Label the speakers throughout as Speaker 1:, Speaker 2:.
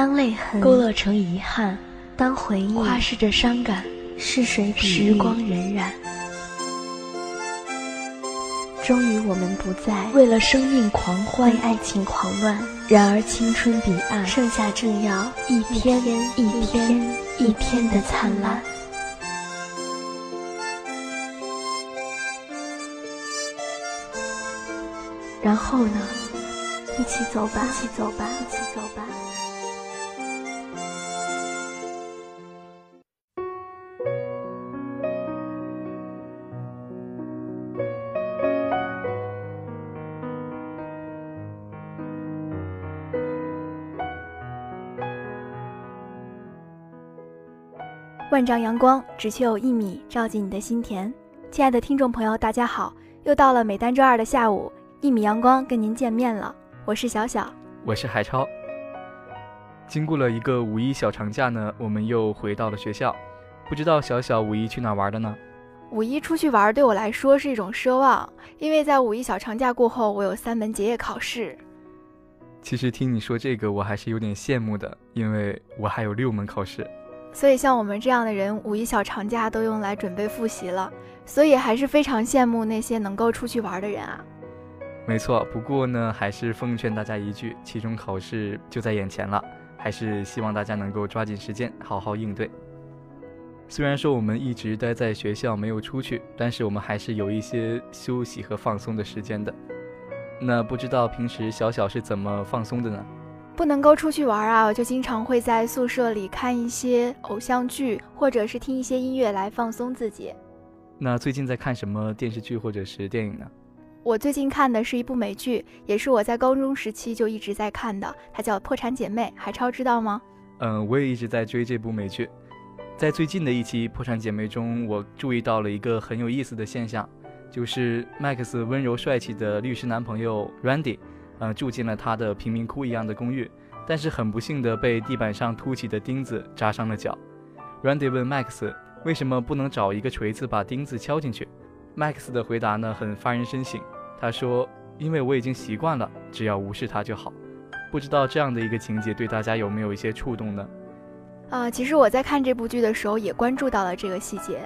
Speaker 1: 当泪痕
Speaker 2: 勾勒成遗憾，
Speaker 1: 当回忆
Speaker 2: 夸饰着伤感，
Speaker 1: 是谁比
Speaker 2: 时光荏苒。
Speaker 1: 终于，我们不再
Speaker 2: 为了生命狂欢，
Speaker 1: 为爱情狂乱。
Speaker 2: 然而，青春彼岸，
Speaker 1: 盛夏正要
Speaker 2: 一天
Speaker 1: 一天一天的灿烂。
Speaker 2: 然后呢？
Speaker 1: 一起走吧，
Speaker 2: 一起走吧，
Speaker 1: 一起走吧。
Speaker 3: 万丈阳光只求有一米，照进你的心田。亲爱的听众朋友，大家好，又到了每单周二的下午，一米阳光跟您见面了。我是小小，
Speaker 4: 我是海超。经过了一个五一小长假呢，我们又回到了学校。不知道小小五一去哪玩的呢？
Speaker 3: 五一出去玩对我来说是一种奢望，因为在五一小长假过后，我有三门结业考试。
Speaker 4: 其实听你说这个，我还是有点羡慕的，因为我还有六门考试。
Speaker 3: 所以像我们这样的人，五一小长假都用来准备复习了，所以还是非常羡慕那些能够出去玩的人啊。
Speaker 4: 没错，不过呢，还是奉劝大家一句，期中考试就在眼前了，还是希望大家能够抓紧时间，好好应对。虽然说我们一直待在学校没有出去，但是我们还是有一些休息和放松的时间的。那不知道平时小小是怎么放松的呢？
Speaker 3: 不能够出去玩啊，我就经常会在宿舍里看一些偶像剧，或者是听一些音乐来放松自己。
Speaker 4: 那最近在看什么电视剧或者是电影呢？
Speaker 3: 我最近看的是一部美剧，也是我在高中时期就一直在看的，它叫《破产姐妹》，海超知道吗？
Speaker 4: 嗯，我也一直在追这部美剧。在最近的一期《破产姐妹》中，我注意到了一个很有意思的现象，就是麦克斯温柔帅气的律师男朋友 Randy。呃，住进了他的贫民窟一样的公寓，但是很不幸的被地板上凸起的钉子扎伤了脚。Randy 问 Max 为什么不能找一个锤子把钉子敲进去？Max 的回答呢很发人深省，他说：“因为我已经习惯了，只要无视它就好。”不知道这样的一个情节对大家有没有一些触动呢？
Speaker 3: 啊，其实我在看这部剧的时候也关注到了这个细节。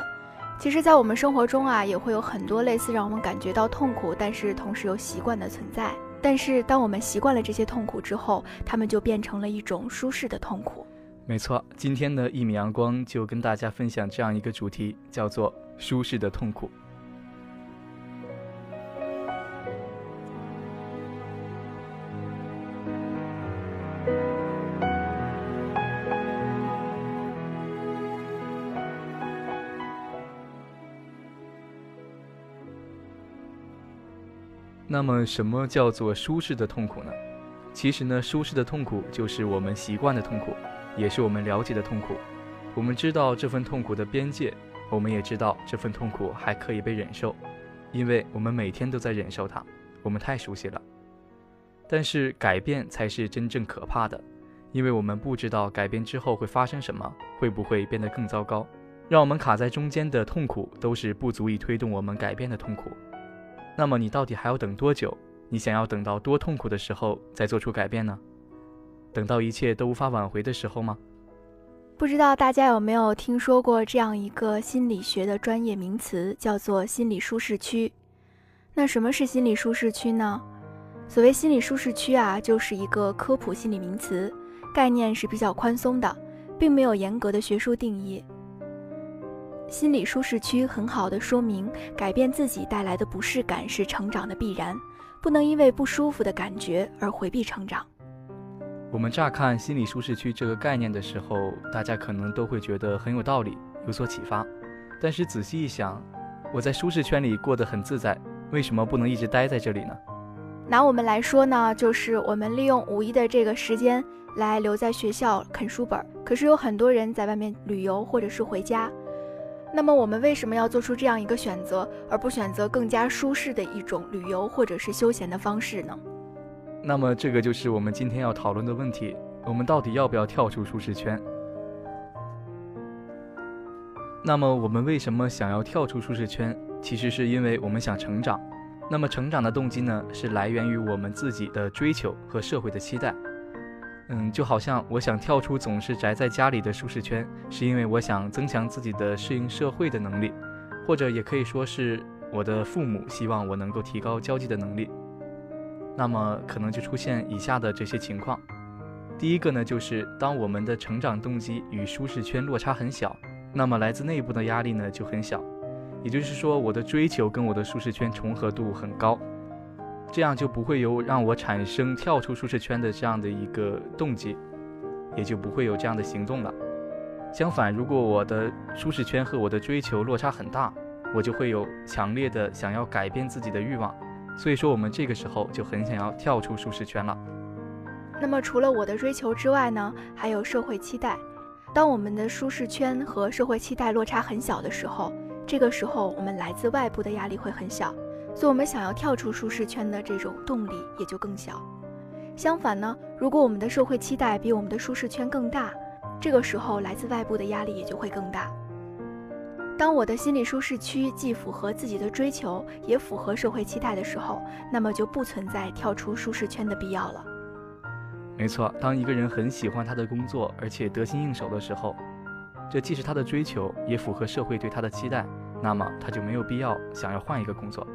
Speaker 3: 其实，在我们生活中啊，也会有很多类似让我们感觉到痛苦，但是同时又习惯的存在。但是，当我们习惯了这些痛苦之后，他们就变成了一种舒适的痛苦。
Speaker 4: 没错，今天的一米阳光就跟大家分享这样一个主题，叫做舒适的痛苦。那么，什么叫做舒适的痛苦呢？其实呢，舒适的痛苦就是我们习惯的痛苦，也是我们了解的痛苦。我们知道这份痛苦的边界，我们也知道这份痛苦还可以被忍受，因为我们每天都在忍受它，我们太熟悉了。但是改变才是真正可怕的，因为我们不知道改变之后会发生什么，会不会变得更糟糕。让我们卡在中间的痛苦，都是不足以推动我们改变的痛苦。那么你到底还要等多久？你想要等到多痛苦的时候再做出改变呢？等到一切都无法挽回的时候吗？
Speaker 3: 不知道大家有没有听说过这样一个心理学的专业名词，叫做心理舒适区。那什么是心理舒适区呢？所谓心理舒适区啊，就是一个科普心理名词，概念是比较宽松的，并没有严格的学术定义。心理舒适区很好的说明，改变自己带来的不适感是成长的必然，不能因为不舒服的感觉而回避成长。
Speaker 4: 我们乍看心理舒适区这个概念的时候，大家可能都会觉得很有道理，有所启发。但是仔细一想，我在舒适圈里过得很自在，为什么不能一直待在这里呢？
Speaker 3: 拿我们来说呢，就是我们利用五一的这个时间来留在学校啃书本，可是有很多人在外面旅游或者是回家。那么我们为什么要做出这样一个选择，而不选择更加舒适的一种旅游或者是休闲的方式呢？
Speaker 4: 那么这个就是我们今天要讨论的问题：我们到底要不要跳出舒适圈？那么我们为什么想要跳出舒适圈？其实是因为我们想成长。那么成长的动机呢，是来源于我们自己的追求和社会的期待。嗯，就好像我想跳出总是宅在家里的舒适圈，是因为我想增强自己的适应社会的能力，或者也可以说是我的父母希望我能够提高交际的能力。那么可能就出现以下的这些情况。第一个呢，就是当我们的成长动机与舒适圈落差很小，那么来自内部的压力呢就很小。也就是说，我的追求跟我的舒适圈重合度很高。这样就不会有让我产生跳出舒适圈的这样的一个动机，也就不会有这样的行动了。相反，如果我的舒适圈和我的追求落差很大，我就会有强烈的想要改变自己的欲望。所以说，我们这个时候就很想要跳出舒适圈了。
Speaker 3: 那么，除了我的追求之外呢，还有社会期待。当我们的舒适圈和社会期待落差很小的时候，这个时候我们来自外部的压力会很小。所以，我们想要跳出舒适圈的这种动力也就更小。相反呢，如果我们的社会期待比我们的舒适圈更大，这个时候来自外部的压力也就会更大。当我的心理舒适区既符合自己的追求，也符合社会期待的时候，那么就不存在跳出舒适圈的必要了。
Speaker 4: 没错，当一个人很喜欢他的工作，而且得心应手的时候，这既是他的追求，也符合社会对他的期待，那么他就没有必要想要换一个工作。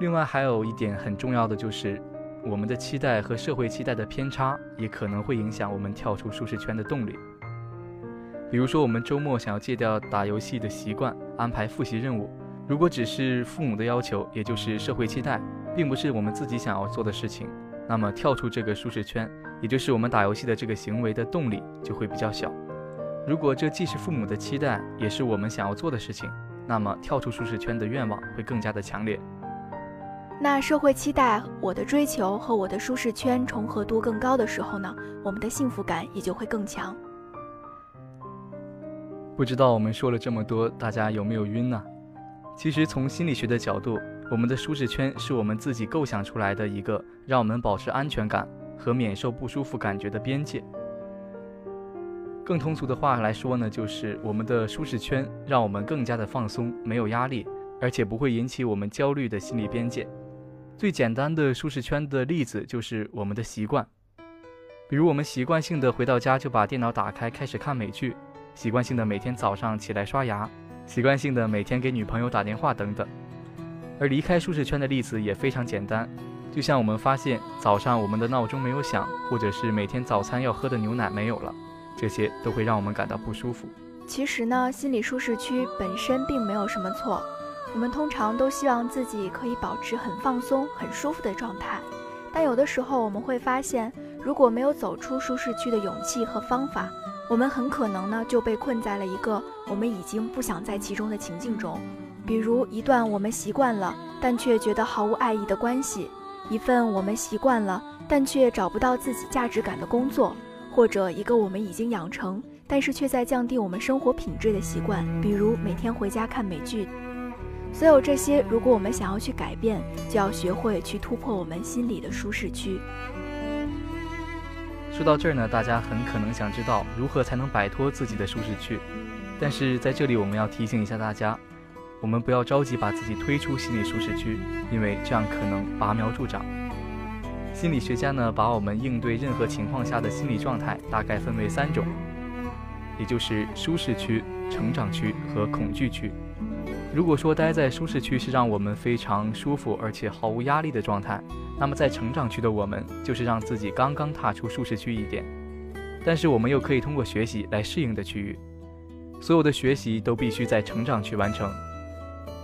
Speaker 4: 另外还有一点很重要的就是，我们的期待和社会期待的偏差也可能会影响我们跳出舒适圈的动力。比如说，我们周末想要戒掉打游戏的习惯，安排复习任务，如果只是父母的要求，也就是社会期待，并不是我们自己想要做的事情，那么跳出这个舒适圈，也就是我们打游戏的这个行为的动力就会比较小。如果这既是父母的期待，也是我们想要做的事情，那么跳出舒适圈的愿望会更加的强烈。
Speaker 3: 那社会期待我的追求和我的舒适圈重合度更高的时候呢，我们的幸福感也就会更强。
Speaker 4: 不知道我们说了这么多，大家有没有晕呢？其实从心理学的角度，我们的舒适圈是我们自己构想出来的一个让我们保持安全感和免受不舒服感觉的边界。更通俗的话来说呢，就是我们的舒适圈让我们更加的放松，没有压力，而且不会引起我们焦虑的心理边界。最简单的舒适圈的例子就是我们的习惯，比如我们习惯性的回到家就把电脑打开开始看美剧，习惯性的每天早上起来刷牙，习惯性的每天给女朋友打电话等等。而离开舒适圈的例子也非常简单，就像我们发现早上我们的闹钟没有响，或者是每天早餐要喝的牛奶没有了，这些都会让我们感到不舒服。
Speaker 3: 其实呢，心理舒适区本身并没有什么错。我们通常都希望自己可以保持很放松、很舒服的状态，但有的时候我们会发现，如果没有走出舒适区的勇气和方法，我们很可能呢就被困在了一个我们已经不想在其中的情境中。比如一段我们习惯了但却觉得毫无爱意的关系，一份我们习惯了但却找不到自己价值感的工作，或者一个我们已经养成但是却在降低我们生活品质的习惯，比如每天回家看美剧。所有这些，如果我们想要去改变，就要学会去突破我们心里的舒适区。
Speaker 4: 说到这儿呢，大家很可能想知道如何才能摆脱自己的舒适区。但是在这里，我们要提醒一下大家，我们不要着急把自己推出心理舒适区，因为这样可能拔苗助长。心理学家呢，把我们应对任何情况下的心理状态大概分为三种，也就是舒适区、成长区和恐惧区。如果说待在舒适区是让我们非常舒服而且毫无压力的状态，那么在成长区的我们就是让自己刚刚踏出舒适区一点，但是我们又可以通过学习来适应的区域。所有的学习都必须在成长区完成，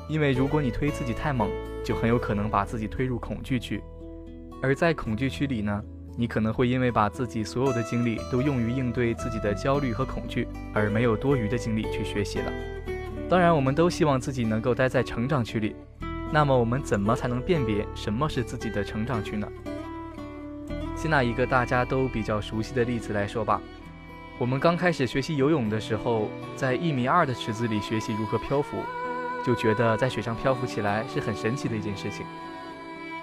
Speaker 4: 因为如果你推自己太猛，就很有可能把自己推入恐惧区，而在恐惧区里呢，你可能会因为把自己所有的精力都用于应对自己的焦虑和恐惧，而没有多余的精力去学习了。当然，我们都希望自己能够待在成长区里。那么，我们怎么才能辨别什么是自己的成长区呢？先拿一个大家都比较熟悉的例子来说吧。我们刚开始学习游泳的时候，在一米二的池子里学习如何漂浮，就觉得在水上漂浮起来是很神奇的一件事情。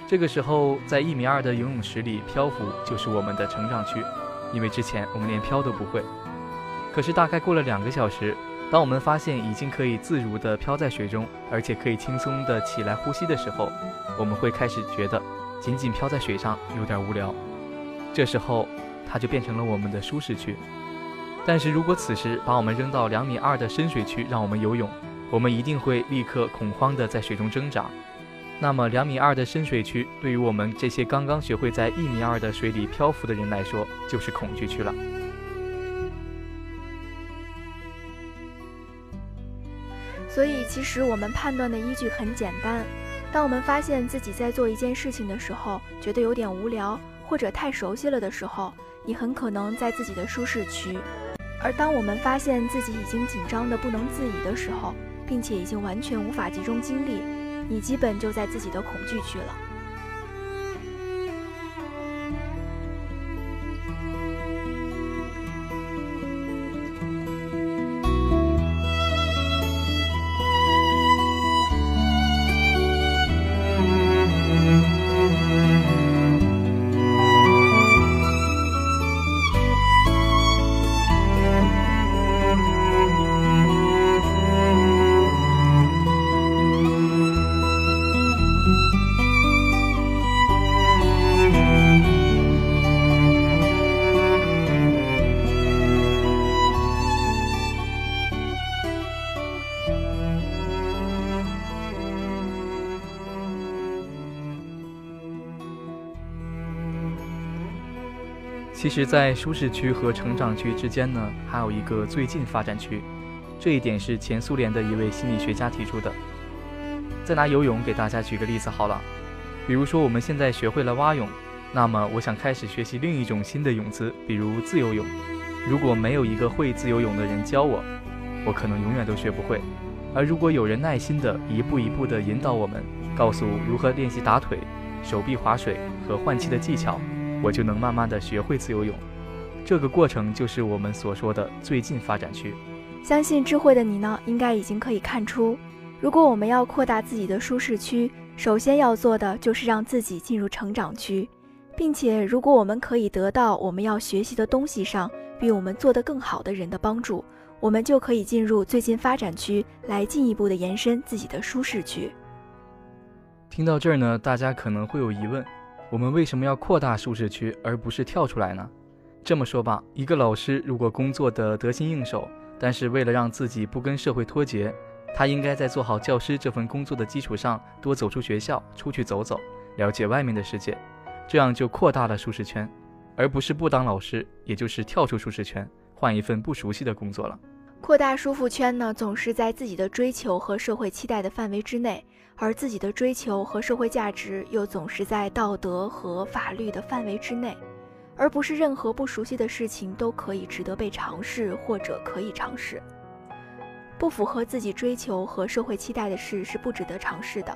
Speaker 4: 这个时候，在一米二的游泳池里漂浮就是我们的成长区，因为之前我们连漂都不会。可是，大概过了两个小时。当我们发现已经可以自如地漂在水中，而且可以轻松地起来呼吸的时候，我们会开始觉得仅仅漂在水上有点无聊。这时候，它就变成了我们的舒适区。但是如果此时把我们扔到两米二的深水区，让我们游泳，我们一定会立刻恐慌地在水中挣扎。那么两米二的深水区，对于我们这些刚刚学会在一米二的水里漂浮的人来说，就是恐惧区了。
Speaker 3: 所以，其实我们判断的依据很简单：当我们发现自己在做一件事情的时候，觉得有点无聊或者太熟悉了的时候，你很可能在自己的舒适区；而当我们发现自己已经紧张的不能自已的时候，并且已经完全无法集中精力。你基本就在自己的恐惧区了。
Speaker 4: 其实，在舒适区和成长区之间呢，还有一个最近发展区。这一点是前苏联的一位心理学家提出的。再拿游泳给大家举个例子好了，比如说我们现在学会了蛙泳，那么我想开始学习另一种新的泳姿，比如自由泳。如果没有一个会自由泳的人教我，我可能永远都学不会。而如果有人耐心的一步一步地引导我们，告诉如何练习打腿、手臂划水和换气的技巧。我就能慢慢的学会自由泳，这个过程就是我们所说的最近发展区。
Speaker 3: 相信智慧的你呢，应该已经可以看出，如果我们要扩大自己的舒适区，首先要做的就是让自己进入成长区，并且如果我们可以得到我们要学习的东西上比我们做得更好的人的帮助，我们就可以进入最近发展区，来进一步的延伸自己的舒适区。
Speaker 4: 听到这儿呢，大家可能会有疑问。我们为什么要扩大舒适区，而不是跳出来呢？这么说吧，一个老师如果工作的得心应手，但是为了让自己不跟社会脱节，他应该在做好教师这份工作的基础上，多走出学校，出去走走，了解外面的世界，这样就扩大了舒适圈，而不是不当老师，也就是跳出舒适圈，换一份不熟悉的工作了。
Speaker 3: 扩大舒服圈呢，总是在自己的追求和社会期待的范围之内。而自己的追求和社会价值又总是在道德和法律的范围之内，而不是任何不熟悉的事情都可以值得被尝试或者可以尝试。不符合自己追求和社会期待的事是不值得尝试的。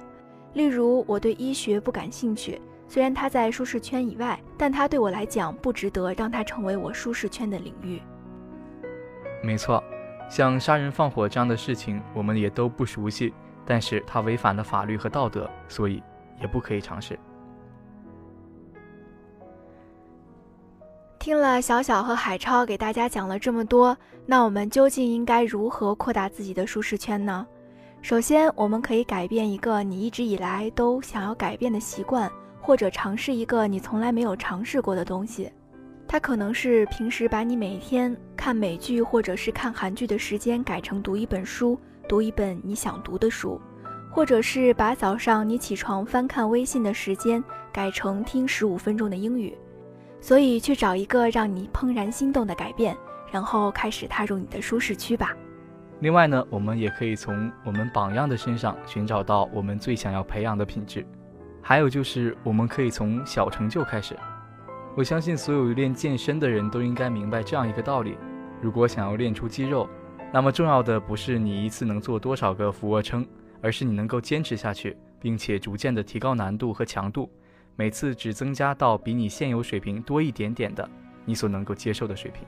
Speaker 3: 例如，我对医学不感兴趣，虽然它在舒适圈以外，但它对我来讲不值得让它成为我舒适圈的领域。
Speaker 4: 没错，像杀人放火这样的事情，我们也都不熟悉。但是它违反了法律和道德，所以也不可以尝试。
Speaker 3: 听了小小和海超给大家讲了这么多，那我们究竟应该如何扩大自己的舒适圈呢？首先，我们可以改变一个你一直以来都想要改变的习惯，或者尝试一个你从来没有尝试过的东西。它可能是平时把你每天看美剧或者是看韩剧的时间改成读一本书。读一本你想读的书，或者是把早上你起床翻看微信的时间改成听十五分钟的英语。所以，去找一个让你怦然心动的改变，然后开始踏入你的舒适区吧。
Speaker 4: 另外呢，我们也可以从我们榜样的身上寻找到我们最想要培养的品质。还有就是，我们可以从小成就开始。我相信所有练健身的人都应该明白这样一个道理：如果想要练出肌肉，那么重要的不是你一次能做多少个俯卧撑，而是你能够坚持下去，并且逐渐的提高难度和强度，每次只增加到比你现有水平多一点点的你所能够接受的水平。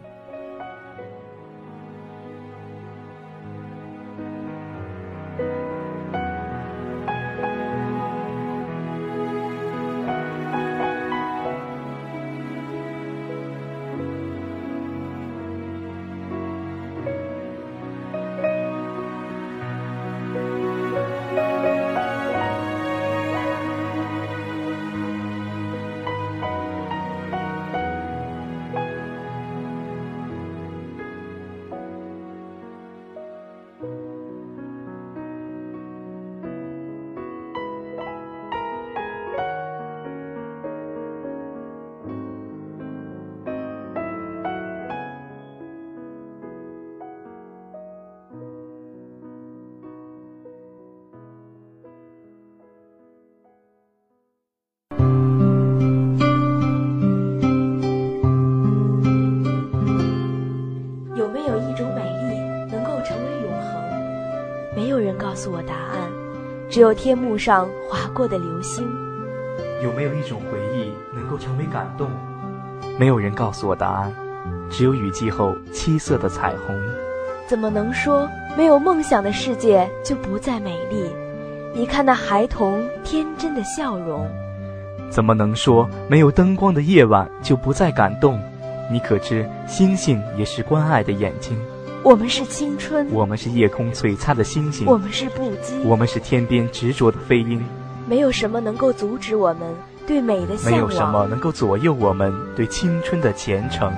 Speaker 2: 有没有一种美丽能够成为永恒？没有人告诉我答案只有天幕上划过的流星。
Speaker 4: 有没有一种回忆能够成为感动？没有人告诉我答案只有雨季后七色的彩虹。
Speaker 2: 怎么能说没有梦想的世界就不再美丽？你看那孩童天真的笑容。
Speaker 4: 怎么能说没有灯光的夜晚就不再感动你可知星星也是关爱的眼睛？
Speaker 2: 我们是青春，
Speaker 4: 我们是夜空璀璨的星星，
Speaker 2: 我们是不羁，
Speaker 4: 我们是天边执着的飞鹰。
Speaker 2: 没有什么能够阻止我们对美的向往，
Speaker 4: 没有什么能够左右我们对青春的虔诚。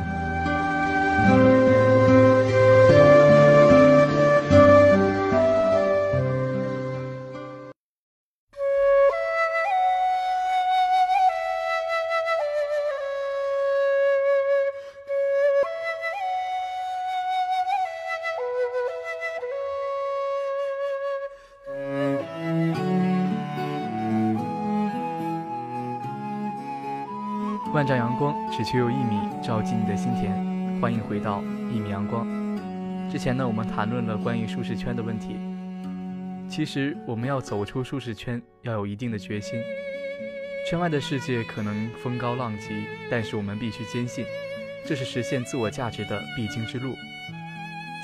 Speaker 4: 万丈阳光只求有一米照进你的心田，欢迎回到一米阳光。之前呢，我们谈论了关于舒适圈的问题。其实我们要走出舒适圈，要有一定的决心。圈外的世界可能风高浪急，但是我们必须坚信，这是实现自我价值的必经之路。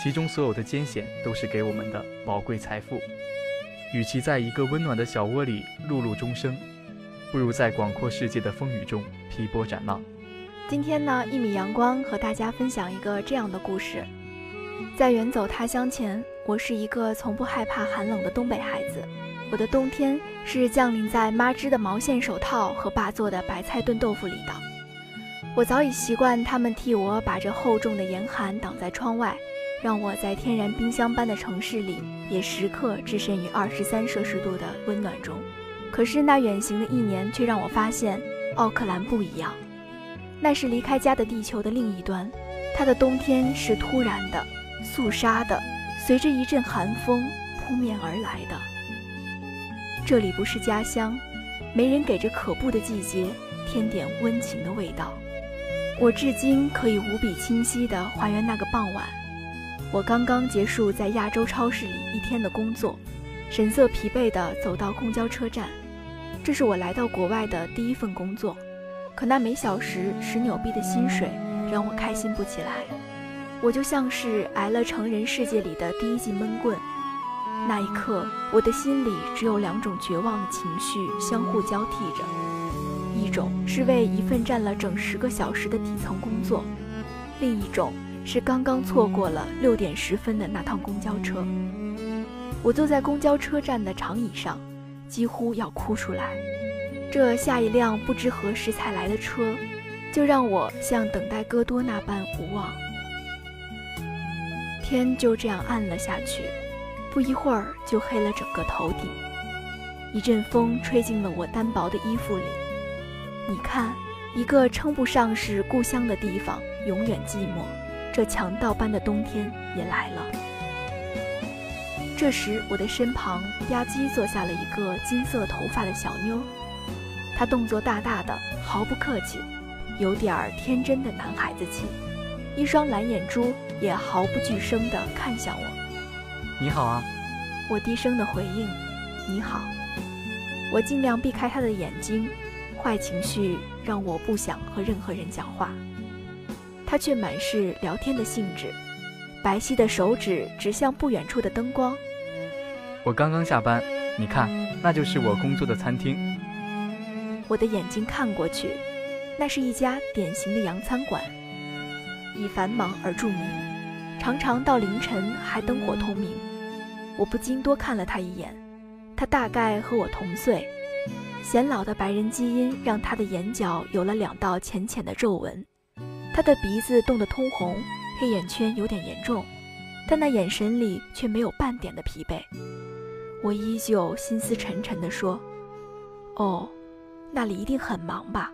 Speaker 4: 其中所有的艰险都是给我们的宝贵财富。与其在一个温暖的小窝里碌碌终生。不如在广阔世界的风雨中劈波斩浪。
Speaker 3: 今天呢，一米阳光和大家分享一个这样的故事：在远走他乡前，我是一个从不害怕寒冷的东北孩子。我的冬天是降临在妈织的毛线手套和爸做的白菜炖豆腐里的。我早已习惯他们替我把这厚重的严寒挡在窗外，让我在天然冰箱般的城市里也时刻置身于二十三摄氏度的温暖中。可是那远行的一年，却让我发现奥克兰不一样。那是离开家的地球的另一端，它的冬天是突然的、肃杀的，随着一阵寒风扑面而来的。这里不是家乡，没人给这可怖的季节添点温情的味道。我至今可以无比清晰地还原那个傍晚，我刚刚结束在亚洲超市里一天的工作，神色疲惫地走到公交车站。这是我来到国外的第一份工作，可那每小时十纽币的薪水让我开心不起来。我就像是挨了成人世界里的第一记闷棍。那一刻，我的心里只有两种绝望的情绪相互交替着：一种是为一份占了整十个小时的底层工作，另一种是刚刚错过了六点十分的那趟公交车。我坐在公交车站的长椅上。几乎要哭出来，这下一辆不知何时才来的车，就让我像等待戈多那般无望。天就这样暗了下去，不一会儿就黑了整个头顶。一阵风吹进了我单薄的衣服里。你看，一个称不上是故乡的地方，永远寂寞。这强盗般的冬天也来了。这时，我的身旁吧唧坐下了一个金色头发的小妞，她动作大大的，毫不客气，有点儿天真的男孩子气，一双蓝眼珠也毫不惧声地看向我。
Speaker 4: 你好啊，
Speaker 3: 我低声的回应，你好。我尽量避开他的眼睛，坏情绪让我不想和任何人讲话，他却满是聊天的兴致。白皙的手指指向不远处的灯光。
Speaker 4: 我刚刚下班，你看，那就是我工作的餐厅。
Speaker 3: 我的眼睛看过去，那是一家典型的洋餐馆，以繁忙而著名，常常到凌晨还灯火通明。我不禁多看了他一眼，他大概和我同岁，显老的白人基因让他的眼角有了两道浅浅的皱纹，他的鼻子冻得通红。黑眼圈有点严重，但那眼神里却没有半点的疲惫。我依旧心思沉沉地说：“哦，那里一定很忙吧？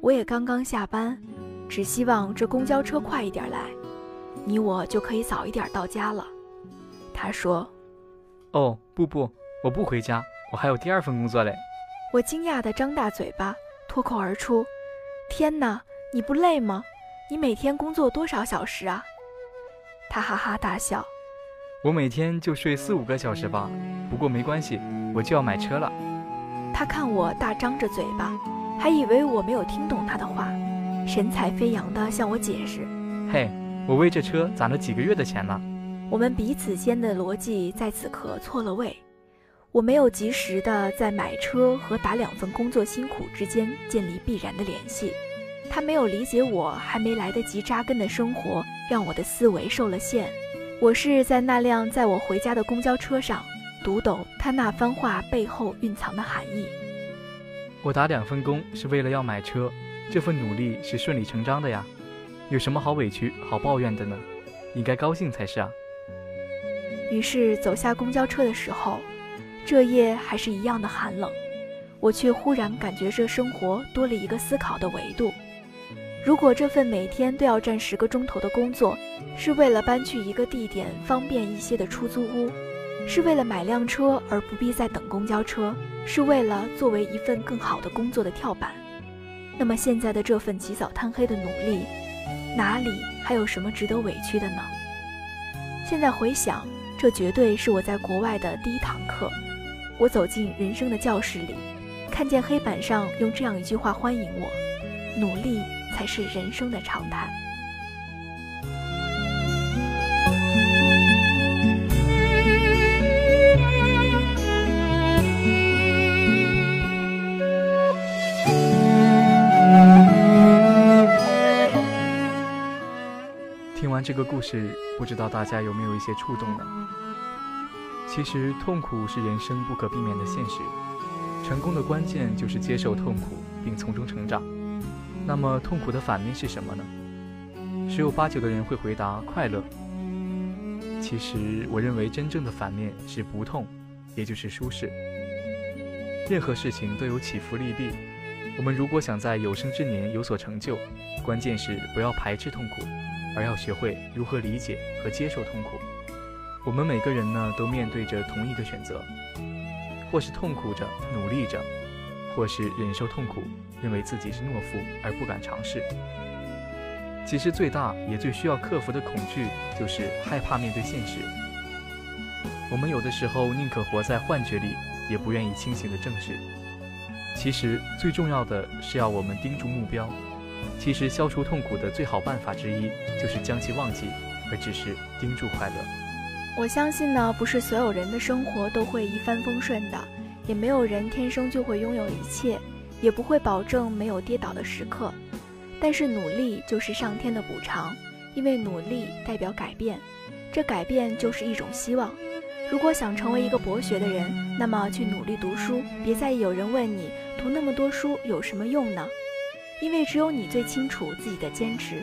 Speaker 3: 我也刚刚下班，只希望这公交车快一点来，你我就可以早一点到家了。”他说：“
Speaker 4: 哦，不不，我不回家，我还有第二份工作嘞。”
Speaker 3: 我惊讶地张大嘴巴，脱口而出：“天哪，你不累吗？”你每天工作多少小时啊？他哈哈大笑。
Speaker 4: 我每天就睡四五个小时吧，不过没关系，我就要买车了。
Speaker 3: 他看我大张着嘴巴，还以为我没有听懂他的话，神采飞扬地向我解释：“
Speaker 4: 嘿，我为这车攒了几个月的钱了。”
Speaker 3: 我们彼此间的逻辑在此刻错了位，我没有及时的在买车和打两份工作辛苦之间建立必然的联系。他没有理解我还没来得及扎根的生活，让我的思维受了限。我是在那辆载我回家的公交车上，读懂他那番话背后蕴藏的含义。
Speaker 4: 我打两份工是为了要买车，这份努力是顺理成章的呀，有什么好委屈、好抱怨的呢？应该高兴才是啊。
Speaker 3: 于是走下公交车的时候，这夜还是一样的寒冷。我却忽然感觉这生活多了一个思考的维度。如果这份每天都要站十个钟头的工作，是为了搬去一个地点方便一些的出租屋，是为了买辆车而不必再等公交车，是为了作为一份更好的工作的跳板，那么现在的这份起早贪黑的努力，哪里还有什么值得委屈的呢？现在回想，这绝对是我在国外的第一堂课。我走进人生的教室里。看见黑板上用这样一句话欢迎我：努力才是人生的常态。
Speaker 4: 听完这个故事，不知道大家有没有一些触动呢？其实，痛苦是人生不可避免的现实。成功的关键就是接受痛苦，并从中成长。那么，痛苦的反面是什么呢？十有八九的人会回答快乐。其实，我认为真正的反面是不痛，也就是舒适。任何事情都有起伏利弊。我们如果想在有生之年有所成就，关键是不要排斥痛苦，而要学会如何理解和接受痛苦。我们每个人呢，都面对着同一个选择。或是痛苦着努力着，或是忍受痛苦，认为自己是懦夫而不敢尝试。其实最大也最需要克服的恐惧，就是害怕面对现实。我们有的时候宁可活在幻觉里，也不愿意清醒的正视。其实最重要的是要我们盯住目标。其实消除痛苦的最好办法之一，就是将其忘记，而只是盯住快乐。
Speaker 3: 我相信呢，不是所有人的生活都会一帆风顺的，也没有人天生就会拥有一切，也不会保证没有跌倒的时刻。但是努力就是上天的补偿，因为努力代表改变，这改变就是一种希望。如果想成为一个博学的人，那么去努力读书，别在意有人问你读那么多书有什么用呢？因为只有你最清楚自己的坚持。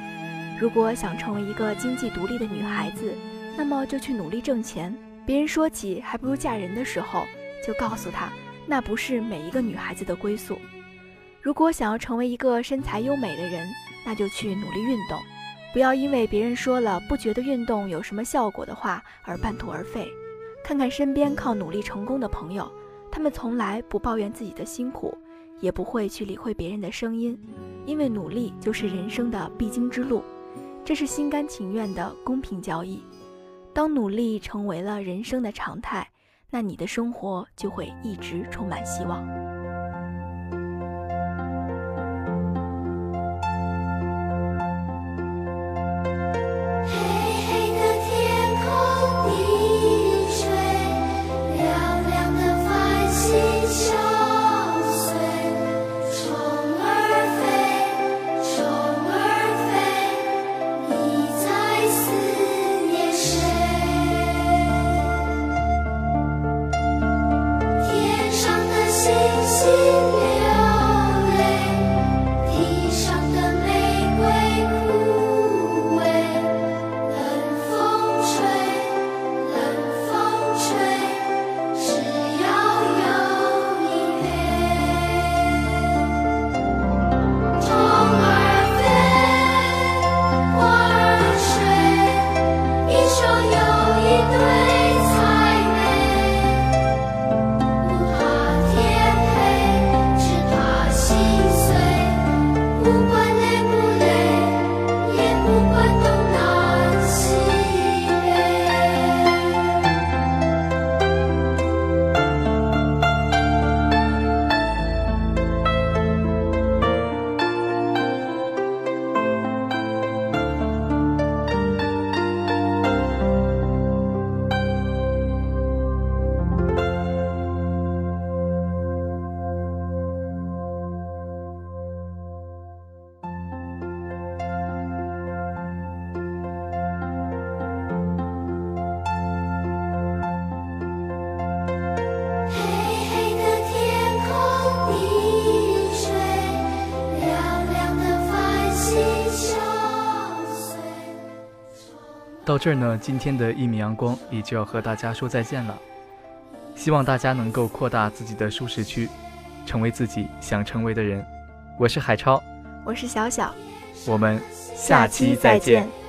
Speaker 3: 如果想成为一个经济独立的女孩子，那么就去努力挣钱。别人说起还不如嫁人的时候，就告诉他，那不是每一个女孩子的归宿。如果想要成为一个身材优美的人，那就去努力运动，不要因为别人说了不觉得运动有什么效果的话而半途而废。看看身边靠努力成功的朋友，他们从来不抱怨自己的辛苦，也不会去理会别人的声音，因为努力就是人生的必经之路，这是心甘情愿的公平交易。当努力成为了人生的常态，那你的生活就会一直充满希望。
Speaker 4: 到这儿呢，今天的一米阳光也就要和大家说再见了。希望大家能够扩大自己的舒适区，成为自己想成为的人。我是海超，
Speaker 3: 我是小小，
Speaker 4: 我们下期再见。